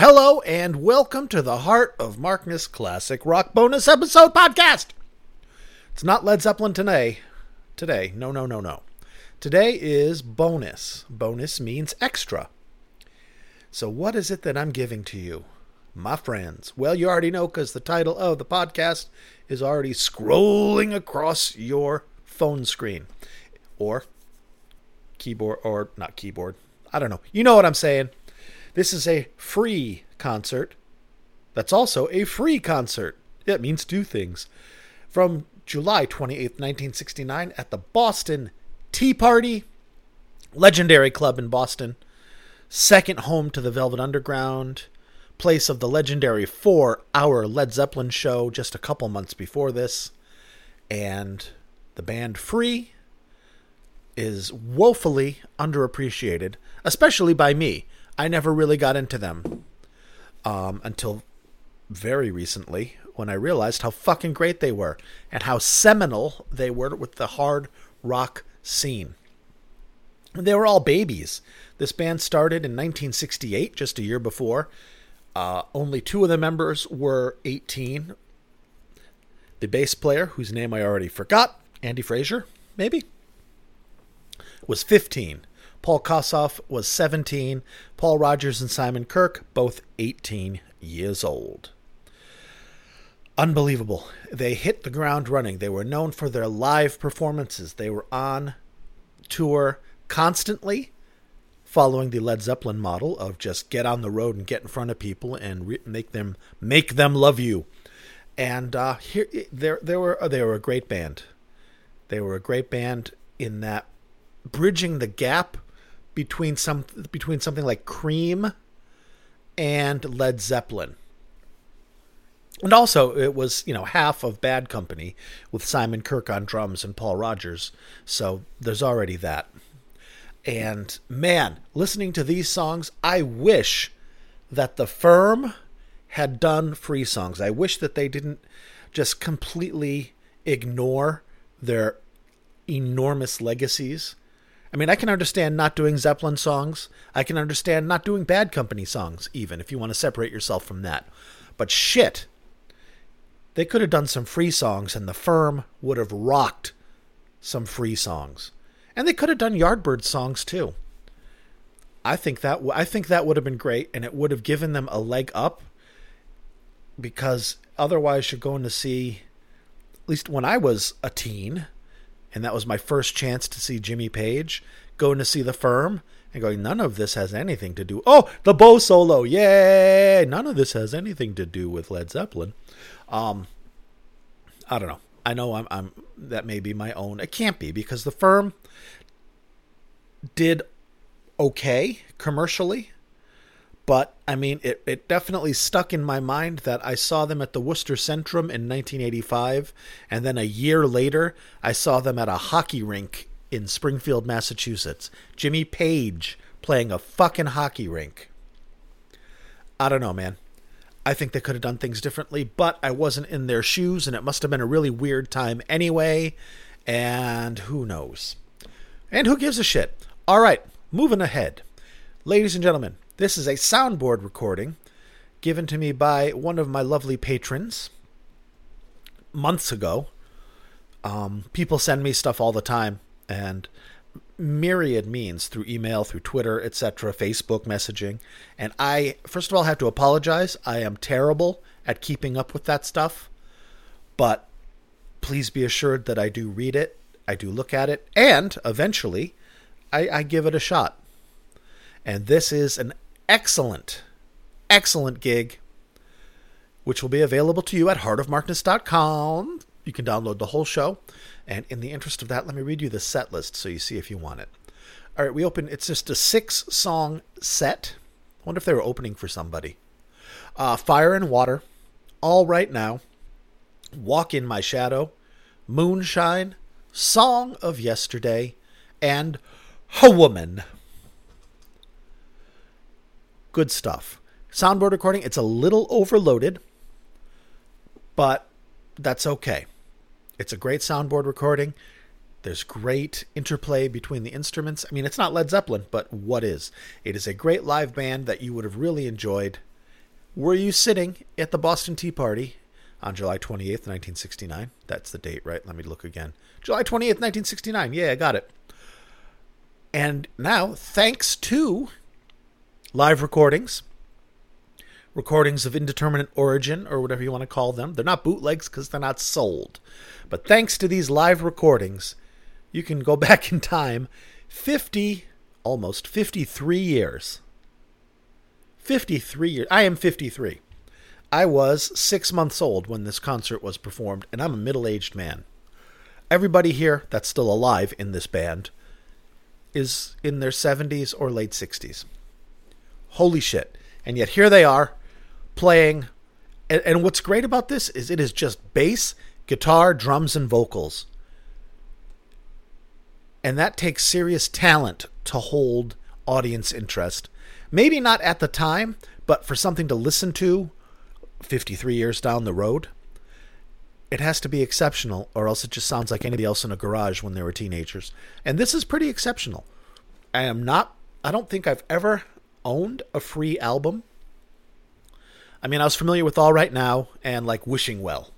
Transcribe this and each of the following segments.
Hello and welcome to the Heart of Markness Classic Rock Bonus Episode Podcast. It's not Led Zeppelin today. Today, no, no, no, no. Today is bonus. Bonus means extra. So, what is it that I'm giving to you, my friends? Well, you already know because the title of the podcast is already scrolling across your phone screen or keyboard, or not keyboard. I don't know. You know what I'm saying. This is a free concert. That's also a free concert. It means two things. From July 28th, 1969, at the Boston Tea Party, legendary club in Boston, second home to the Velvet Underground, place of the legendary four hour Led Zeppelin show just a couple months before this, and the band Free is woefully underappreciated, especially by me. I never really got into them um, until very recently when I realized how fucking great they were and how seminal they were with the hard rock scene. They were all babies. This band started in 1968, just a year before. Uh, only two of the members were 18. The bass player, whose name I already forgot, Andy Fraser, maybe, was 15. Paul Kossoff was 17. Paul Rodgers and Simon Kirke, both 18 years old. Unbelievable. They hit the ground running. They were known for their live performances. They were on tour constantly, following the Led Zeppelin model of just get on the road and get in front of people and re- make them make them love you. And uh, here, they they were they were a great band. They were a great band in that bridging the gap between some between something like Cream and Led Zeppelin. And also, it was you know half of Bad Company with Simon Kirke on drums and Paul Rodgers, so there's already that. And man, listening to these songs, I wish that the firm had done free songs. I wish that they didn't just completely ignore their enormous legacies I mean, I can understand not doing Zeppelin songs. I can understand not doing Bad Company songs, even if you want to separate yourself from that. But shit, they could have done some free songs, and the firm would have rocked some free songs, and they could have done Yardbird songs too. I think that I think that would have been great, and it would have given them a leg up. Because otherwise, you're going to see, at least when I was a teen, and that was my first chance to see Jimmy Page going to see the firm and going none of this has anything to do oh the bow solo. Yay. None of this has anything to do with Led Zeppelin. Um I don't know. I know I'm I'm that may be my own. It can't be because the firm did okay commercially but I mean, it, it definitely stuck in my mind that I saw them at the Worcester Centrum in 1985, and then a year later, I saw them at a hockey rink in Springfield, Massachusetts. Jimmy Page playing a fucking hockey rink. I don't know, man. I think they could have done things differently, but I wasn't in their shoes, and it must have been a really weird time anyway, and who knows? And who gives a shit? All right, moving ahead. Ladies and gentlemen, this is a soundboard recording given to me by one of my lovely patrons months ago. Um, people send me stuff all the time, and myriad means through email, through Twitter, etc., Facebook messaging. And I, first of all, have to apologize. I am terrible at keeping up with that stuff, but please be assured that I do read it, I do look at it, and eventually I, I give it a shot. And this is an excellent, excellent gig, which will be available to you at heartofmarkness.com. You can download the whole show. And in the interest of that, let me read you the set list so you see if you want it. All right, we open, it's just a six song set. I wonder if they were opening for somebody. Uh, Fire and Water, All Right Now, Walk in My Shadow, Moonshine, Song of Yesterday, and A Woman good stuff. Soundboard recording, it's a little overloaded, but that's okay. It's a great soundboard recording. There's great interplay between the instruments. I mean, it's not Led Zeppelin, but what is? It is a great live band that you would have really enjoyed. Were you sitting at the Boston Tea Party on July 28th, 1969? That's the date, right? Let me look again. July 28th, 1969. Yeah, I got it. And now, thanks to live recordings, recordings of indeterminate origin, or whatever you want to call them, they're not bootlegs because they're not sold. But thanks to these live recordings, you can go back in time 50, almost 53 years. 53 years. I am 53. I was six months old when this concert was performed, and I'm a middle aged man. Everybody here that's still alive in this band is in their 70s or late 60s. Holy shit. And yet here they are playing. And, and what's great about this is it is just bass, guitar, drums, and vocals. And that takes serious talent to hold audience interest. Maybe not at the time, but for something to listen to 53 years down the road, it has to be exceptional, or else it just sounds like anybody else in a garage when they were teenagers. And this is pretty exceptional. I am not, I don't think I've ever owned a free album. I mean, I was familiar with All Right Now and like Wishing Well,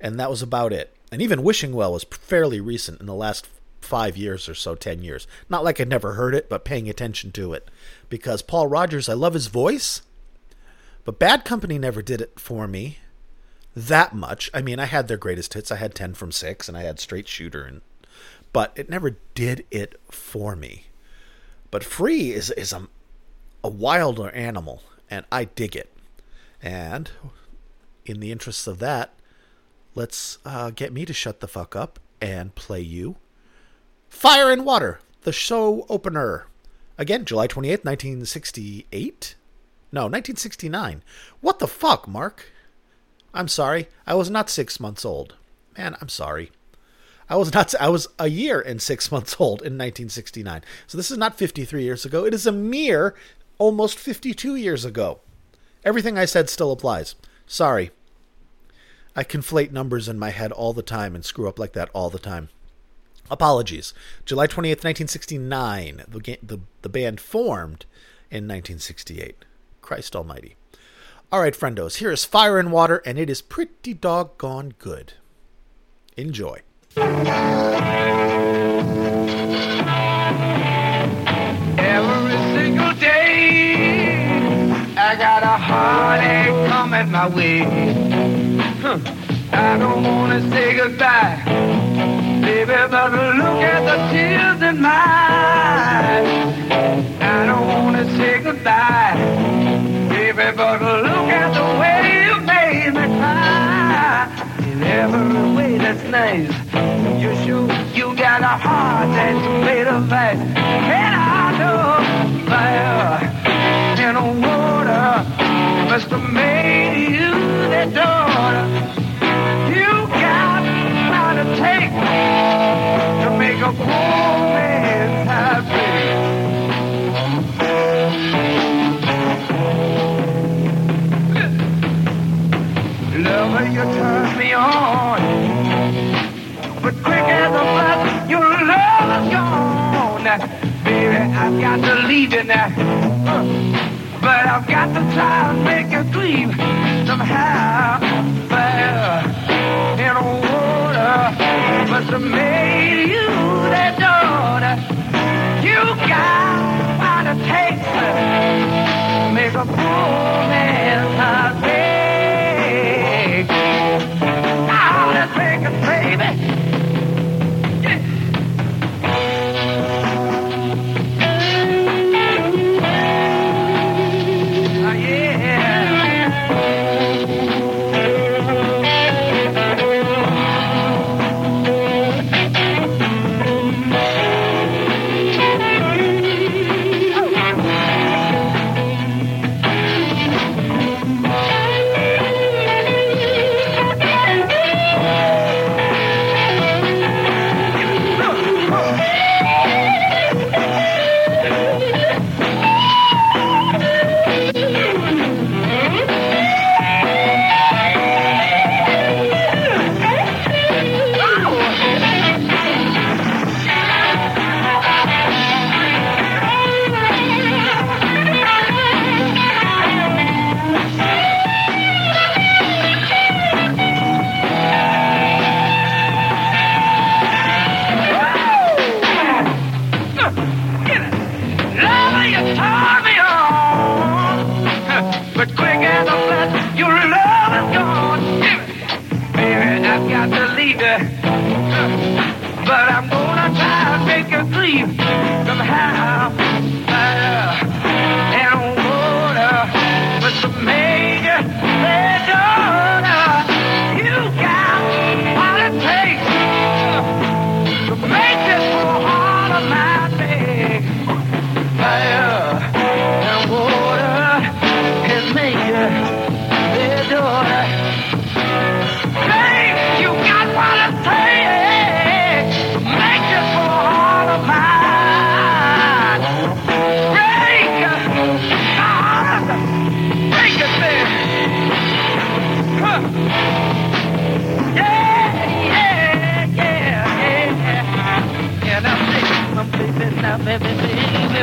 and that was about it. And even Wishing Well was fairly recent in the last five years or so, ten years. Not like I'd never heard it, but paying attention to it. Because Paul Rodgers, I love his voice, but Bad Company never did it for me that much. I mean, I had their greatest hits. I had 10 from 6 and I had Straight Shooter and but it never did it for me. But Free is is a a wilder animal and I dig it. And in the interests of that, let's uh, get me to shut the fuck up and play you Fire and Water, the show opener. Again, July 28th, 1968. No, 1969. What the fuck, Mark? I'm sorry. I was not six months old. Man, I'm sorry. I was not. I was a year and six months old in 1969. So this is not 53 years ago. It is a mere almost 52 years ago. Everything I said still applies. Sorry. I conflate numbers in my head all the time and screw up like that all the time. Apologies. July 28th, 1969. The, the, the band formed in 1968. Christ Almighty. All right, friendos, here is Fire and Water, and it is pretty doggone good. Enjoy. A heartache coming my way. Huh. I don't want to say goodbye, baby, but look at the tears in my eyes. I don't want to say goodbye baby, but look at the way you made me cry. In every way that's nice. You sure you got a heart that's made of ice. And I know fire and water must have made you that daughter. You got how to take to make a poor man's happy. Got to make you dream somehow. Fire water you that daughter. You got to make a. sweet. But I'm gonna try to make you sleep somehow. Uh, Fire and water with the major daughter.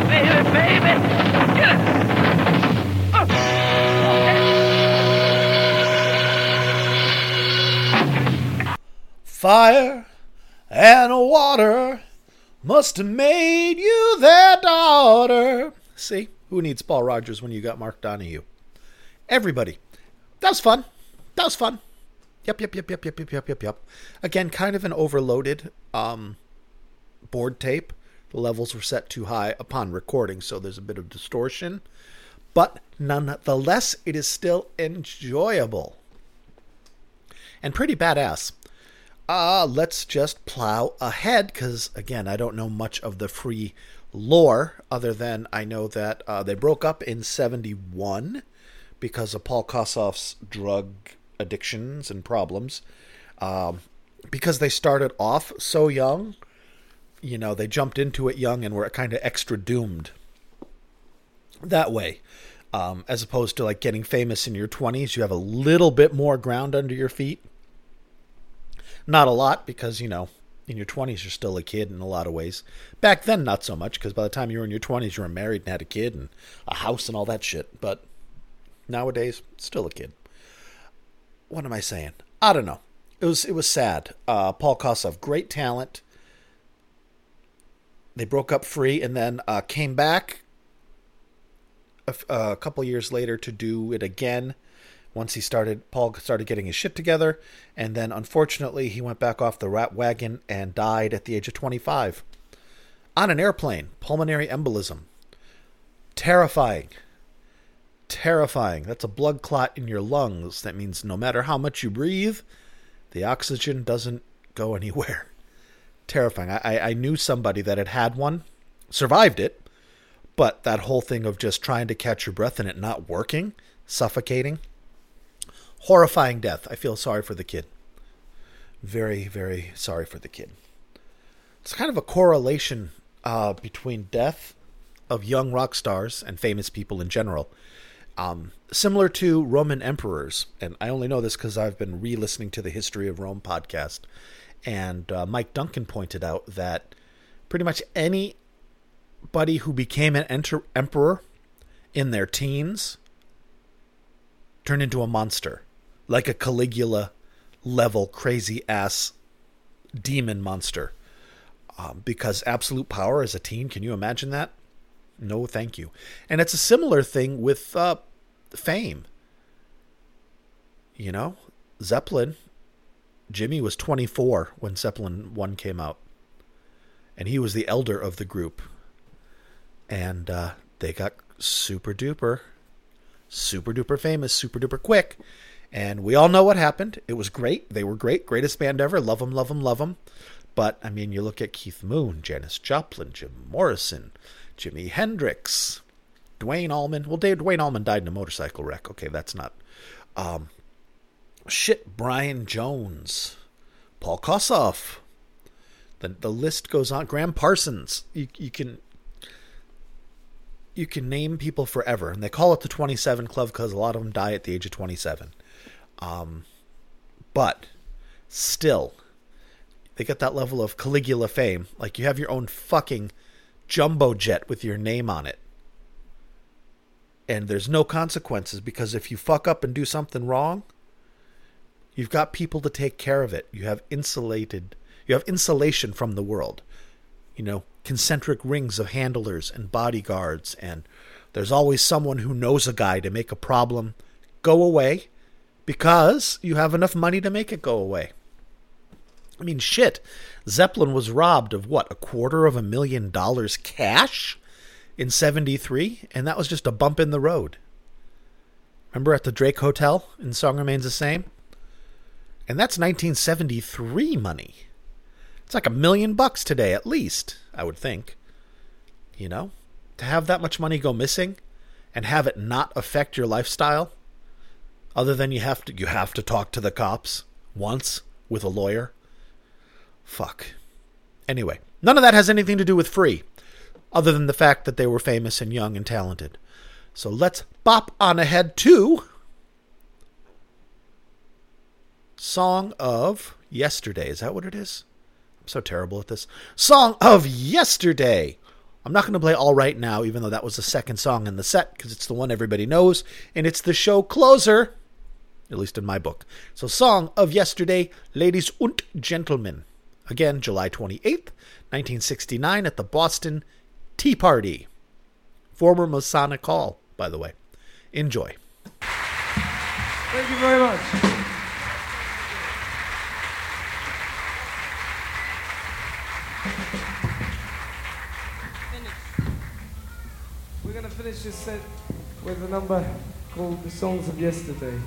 Baby, baby. Get it. Fire and water must have made you their daughter. See, who needs Paul Rodgers when you got Mark Donahue? Everybody. That was fun. That was fun. Yep, yep, yep, yep, yep, yep, yep, yep, yep. Again, kind of an overloaded um, board tape. The levels were set too high upon recording, so there's a bit of distortion. But nonetheless, it is still enjoyable and pretty badass. Uh, let's just plow ahead because, again, I don't know much of the free lore other than I know that uh, they broke up in 71 because of Paul Kossoff's drug addictions and problems. Um, because they started off so young, you know, they jumped into it young and were kind of extra doomed that way. Um, as opposed to like getting famous in your 20s, you have a little bit more ground under your feet. Not a lot because, you know, in your 20s, you're still a kid in a lot of ways. Back then, not so much because by the time you were in your 20s, you were married and had a kid and a house and all that shit. But nowadays, still a kid. What am I saying? I don't know. It was it was sad. Uh, Paul Kossoff, great talent. They broke up free and then uh, came back a, a couple years later to do it again. Once he started paul started getting his shit together and then unfortunately he went back off the rat wagon and died at the age of 25 on an airplane pulmonary embolism. Terrifying. Terrifying. That's a blood clot in your lungs. That means no matter how much you breathe the oxygen doesn't go anywhere terrifying i, I knew somebody that had had one survived it but that whole thing of just trying to catch your breath and it not working suffocating horrifying death. I feel sorry for the kid. Very, very sorry for the kid. It's kind of a correlation uh, between death of young rock stars and famous people in general. Um, similar to Roman emperors, and I only know this because I've been re-listening to the History of Rome podcast, and uh, Mike Duncan pointed out that pretty much anybody who became an enter- emperor in their teens turned into a monster like a Caligula level crazy ass demon monster. Um, because absolute power as a teen, can you imagine that? No, thank you. And it's a similar thing with uh, fame. You know, Zeppelin, Jimmy was 24 when Zeppelin 1 came out. And he was the elder of the group. And uh, they got super duper, super duper famous, super duper quick. And we all know what happened. It was great. They were great. Greatest band ever. Love them, love them, love them. But, I mean, you look at Keith Moon, Janis Joplin, Jim Morrison, Jimi Hendrix, Duane Allman. Well, Duane Allman died in a motorcycle wreck. Okay, that's not. Um, shit, Brian Jones, Paul Kossoff. The, the list goes on. Graham Parsons. You, you can you can name people forever, and they call it the 27 Club because a lot of them die at the age of 27. Um, but still, they get that level of Caligula fame. Like you have your own fucking jumbo jet with your name on it. And there's no consequences because if you fuck up and do something wrong, you've got people to take care of it. You have insulated, you have insulation from the world. You know, concentric rings of handlers and bodyguards, and there's always someone who knows a guy to make a problem go away because you have enough money to make it go away. I mean, shit. Zeppelin was robbed of what, a quarter of a million dollars cash in 73? And that was just a bump in the road. Remember at the Drake Hotel in Song Remains the Same? And that's 1973 money. It's like a million bucks today, at least, I would think. You know? To have that much money go missing and have it not affect your lifestyle, other than you have to you have to talk to the cops once with a lawyer. Fuck. Anyway, none of that has anything to do with free, other than the fact that they were famous and young and talented. So let's bop on ahead to Song of Yesterday. Is that what it is? I'm so terrible at this. Song of Yesterday. I'm not going to play All Right Now, even though that was the second song in the set, because it's the one everybody knows, and it's the show closer, at least in my book. So, Song of Yesterday, Ladies und Gentlemen. Again, July 28th, 1969, at the Boston Tea Party. Former Masonic Hall, by the way. Enjoy. Thank you very much. We're going to finish this set with a number called The Songs of Yesterday.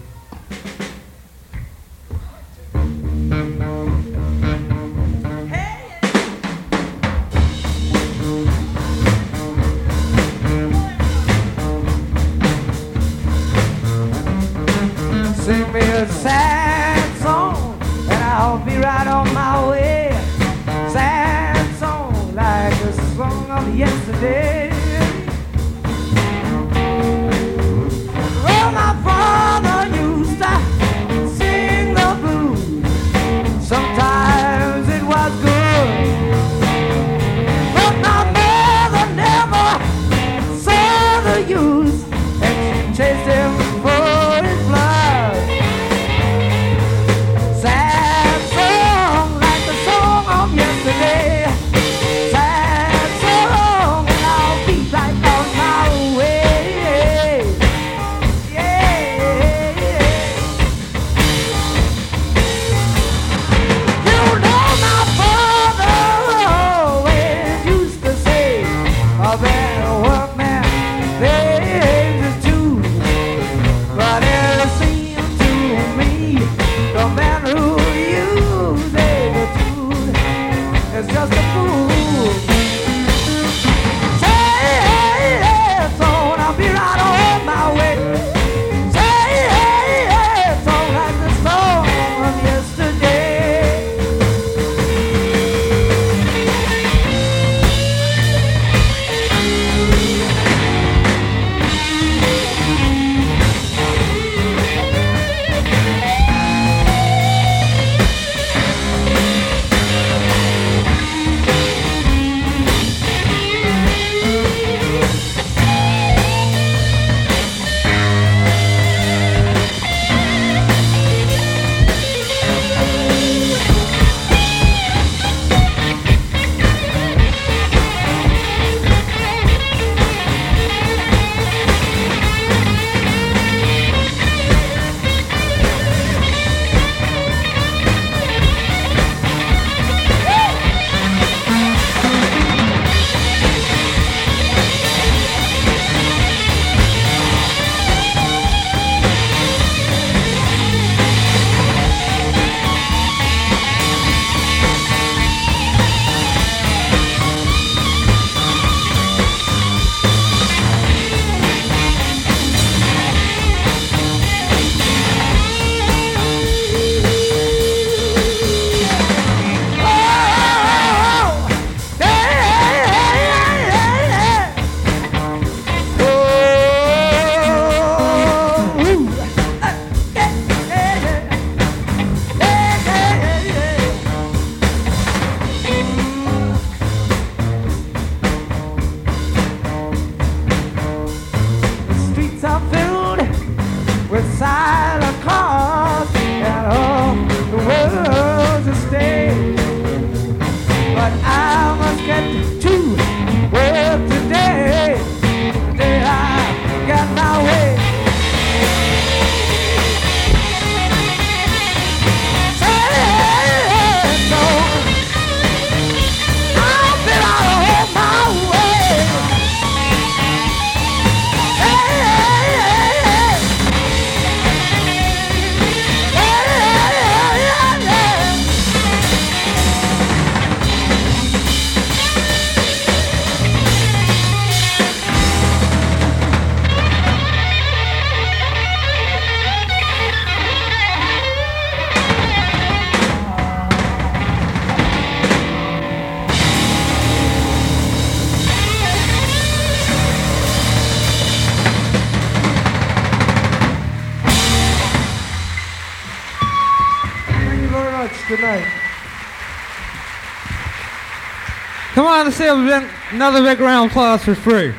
Come on, let's have a another big round of applause for free.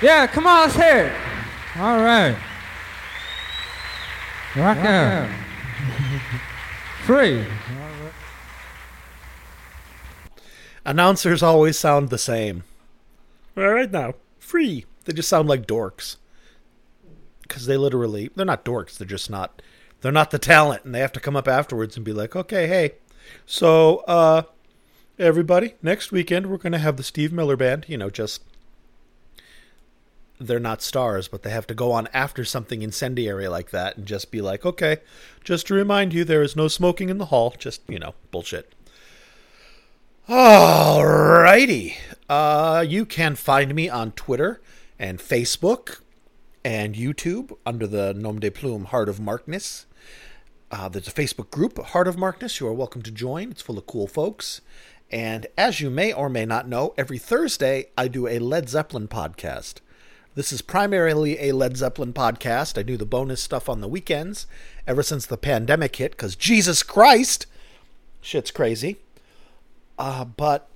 Yeah, come on, let's hear it. All right. Rock out. Free. Announcers always sound the same. All right now, free. They just sound like dorks. Because they literally, they're not dorks. They're just not, they're not the talent. And they have to come up afterwards and be like, okay, hey, so, uh, everybody, next weekend we're going to have the Steve Miller Band. You know, just, they're not stars, but they have to go on after something incendiary like that and just be like, okay, just to remind you, there is no smoking in the hall. Just, you know, bullshit. Alrighty. Uh, you can find me on Twitter and Facebook and YouTube under the Nom de Plume Heart of Markness. Uh, there's a Facebook group, Heart of Markness. You are welcome to join. It's full of cool folks. And as you may or may not know, every Thursday I do a Led Zeppelin podcast. This is primarily a Led Zeppelin podcast. I do the bonus stuff on the weekends ever since the pandemic hit, because Jesus Christ, shit's crazy. Uh, but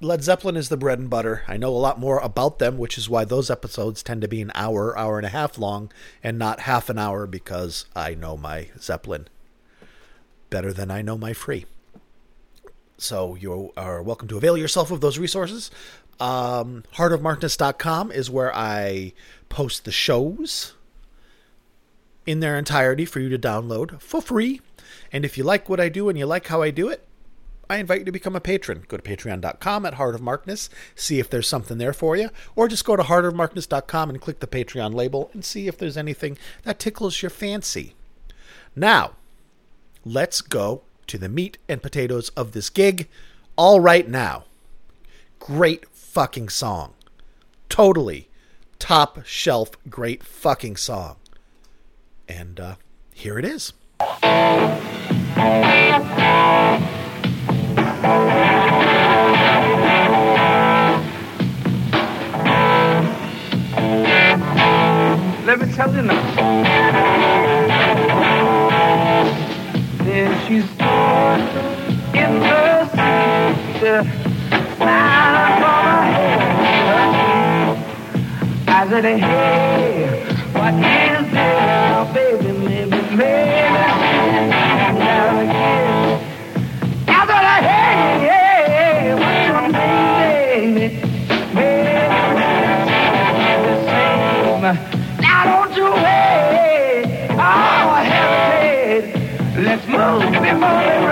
Led Zeppelin is the bread and butter. I know a lot more about them, which is why those episodes tend to be an hour, hour and a half long, and not half an hour because I know my Zeppelin better than I know my free. So you are welcome to avail yourself of those resources. Um, heartofmarkness.com is where I post the shows in their entirety for you to download for free. And if you like what I do and you like how I do it, I invite you to become a patron. Go to patreon.com at Heart of Markness, see if there's something there for you, or just go to heartofmarkness.com and click the Patreon label and see if there's anything that tickles your fancy. Now, let's go to the meat and potatoes of this gig. All right now. Great fucking song. Totally top shelf great fucking song. And uh, here it is. Let me tell you now. There she's head. I said, hey, what is baby, maybe, maybe, hey, what's your name, baby? Now don't you wait, oh, hesitate. Let's move before the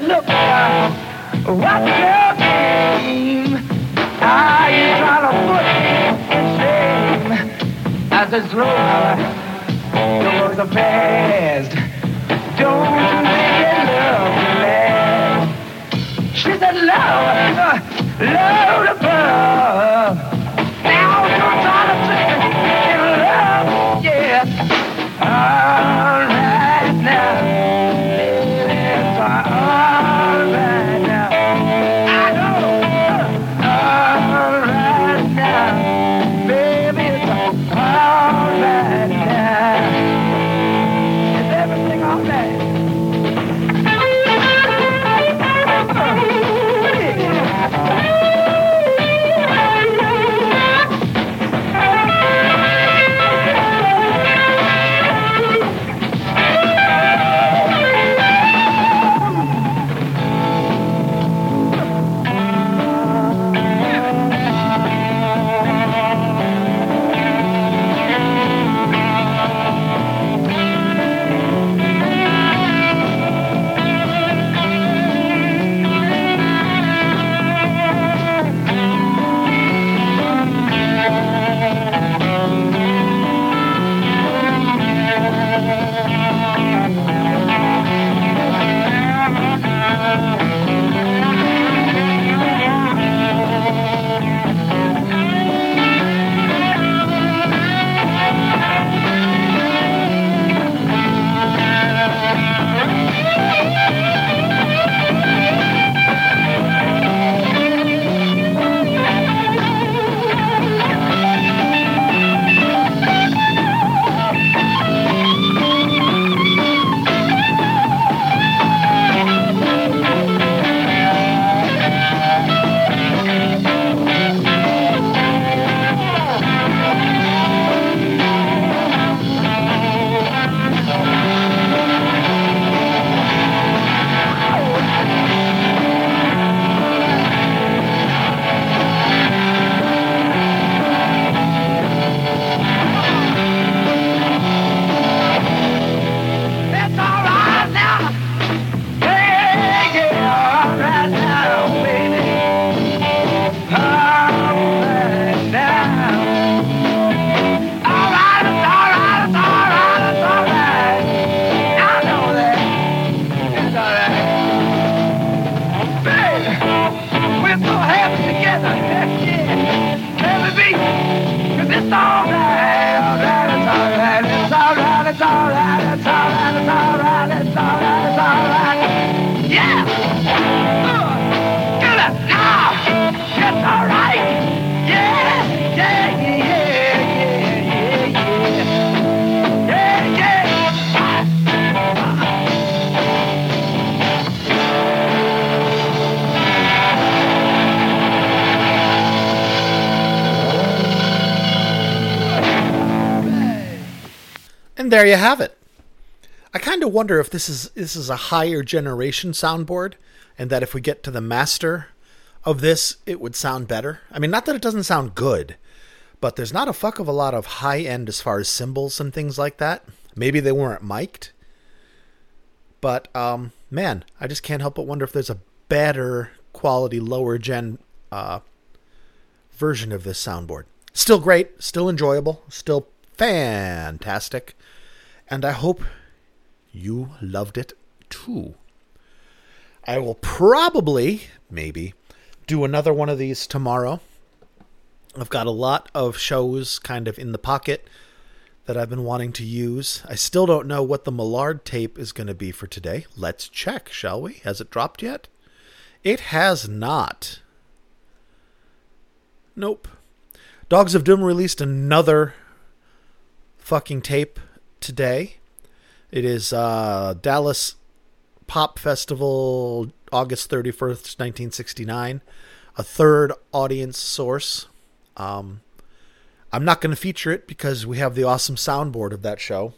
said, look, uh, what's your name? Are you trying to put me in shame? I said, slow now, the words are past. Don't you make it love me. She said, love, uh, love you have it. I kind of wonder if this is this is a higher generation soundboard, and that if we get to the master of this, it would sound better. I mean, not that it doesn't sound good, but there's not a fuck of a lot of high end as far as cymbals and things like that. Maybe they weren't mic'd, but um, man, I just can't help but wonder if there's a better quality lower gen uh, version of this soundboard. Still great, still enjoyable, still fantastic, and I hope you loved it too. I will probably, maybe, do another one of these tomorrow. I've got a lot of shows kind of in the pocket that I've been wanting to use. I still don't know what the Millard tape is going to be for today. Let's check, shall we? Has it dropped yet? It has not. Nope. Dogs of Doom released another fucking tape today. It is uh, Dallas Pop Festival, August 31st, 1969. A third audience source. Um, I'm not going to feature it because we have the awesome soundboard of that show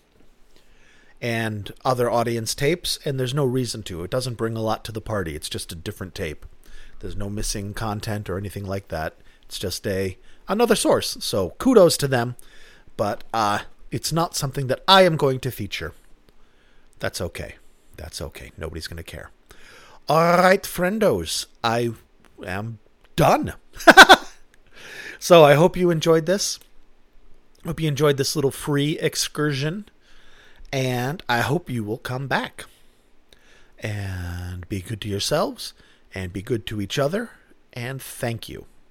and other audience tapes, and there's no reason to. It doesn't bring a lot to the party. It's just a different tape. There's no missing content or anything like that. It's just a another source. So kudos to them, but uh, it's not something that I am going to feature. That's okay. That's okay. Nobody's going to care. All right, friendos, I am done. so I hope you enjoyed this. Hope you enjoyed this little free excursion. And I hope you will come back. And be good to yourselves and be good to each other. And thank you.